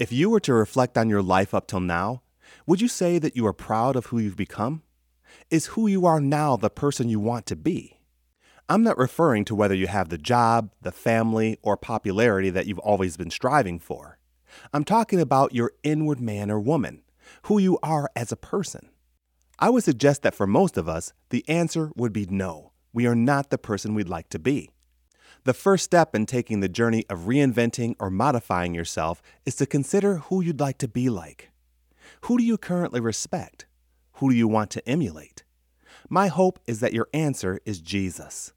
If you were to reflect on your life up till now, would you say that you are proud of who you've become? Is who you are now the person you want to be? I'm not referring to whether you have the job, the family, or popularity that you've always been striving for. I'm talking about your inward man or woman, who you are as a person. I would suggest that for most of us, the answer would be no. We are not the person we'd like to be. The first step in taking the journey of reinventing or modifying yourself is to consider who you'd like to be like. Who do you currently respect? Who do you want to emulate? My hope is that your answer is Jesus.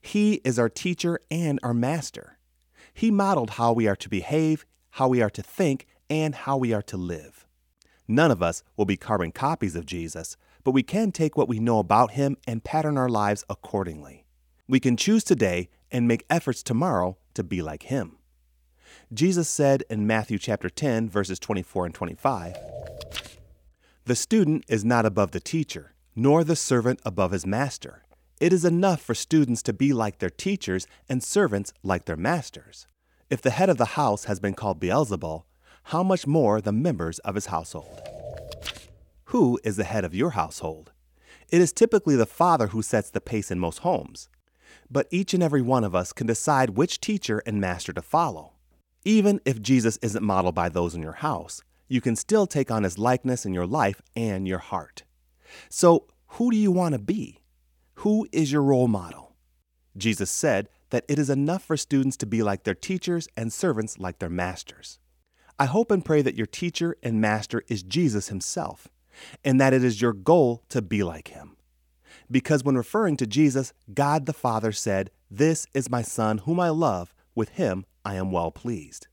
He is our teacher and our master. He modeled how we are to behave, how we are to think, and how we are to live. None of us will be carbon copies of Jesus, but we can take what we know about him and pattern our lives accordingly. We can choose today and make efforts tomorrow to be like him. Jesus said in Matthew chapter 10 verses 24 and 25, "The student is not above the teacher, nor the servant above his master. It is enough for students to be like their teachers and servants like their masters. If the head of the house has been called Beelzebul, how much more the members of his household?" Who is the head of your household? It is typically the father who sets the pace in most homes but each and every one of us can decide which teacher and master to follow. Even if Jesus isn't modeled by those in your house, you can still take on his likeness in your life and your heart. So, who do you want to be? Who is your role model? Jesus said that it is enough for students to be like their teachers and servants like their masters. I hope and pray that your teacher and master is Jesus himself, and that it is your goal to be like him because when referring to Jesus, God the Father said, This is my Son whom I love, with him I am well pleased.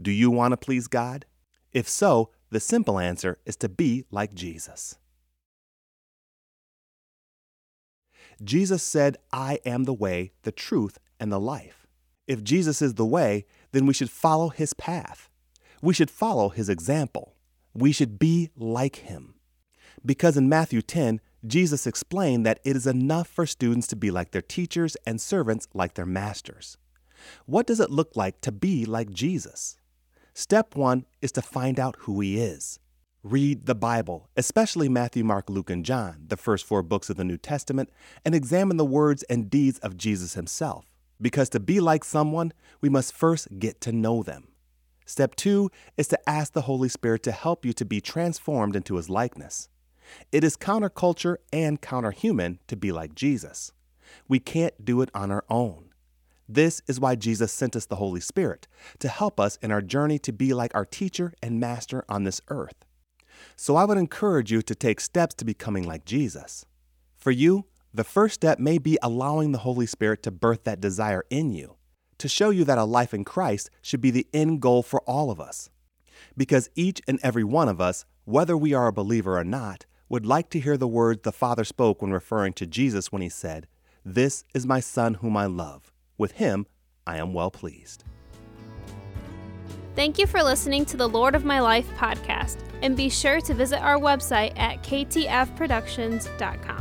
Do you want to please God? If so, the simple answer is to be like Jesus. Jesus said, I am the way, the truth, and the life. If Jesus is the way, then we should follow his path. We should follow his example. We should be like him. Because in Matthew 10, Jesus explained that it is enough for students to be like their teachers and servants like their masters. What does it look like to be like Jesus? Step one is to find out who he is. Read the Bible, especially Matthew, Mark, Luke, and John, the first four books of the New Testament, and examine the words and deeds of Jesus himself. Because to be like someone, we must first get to know them. Step two is to ask the Holy Spirit to help you to be transformed into his likeness. It is counterculture and counterhuman to be like Jesus. We can't do it on our own. This is why Jesus sent us the Holy Spirit, to help us in our journey to be like our teacher and master on this earth. So I would encourage you to take steps to becoming like Jesus. For you, the first step may be allowing the Holy Spirit to birth that desire in you, to show you that a life in Christ should be the end goal for all of us. Because each and every one of us, whether we are a believer or not, would like to hear the words the Father spoke when referring to Jesus when he said, This is my Son whom I love. With him I am well pleased. Thank you for listening to the Lord of My Life podcast, and be sure to visit our website at ktfproductions.com.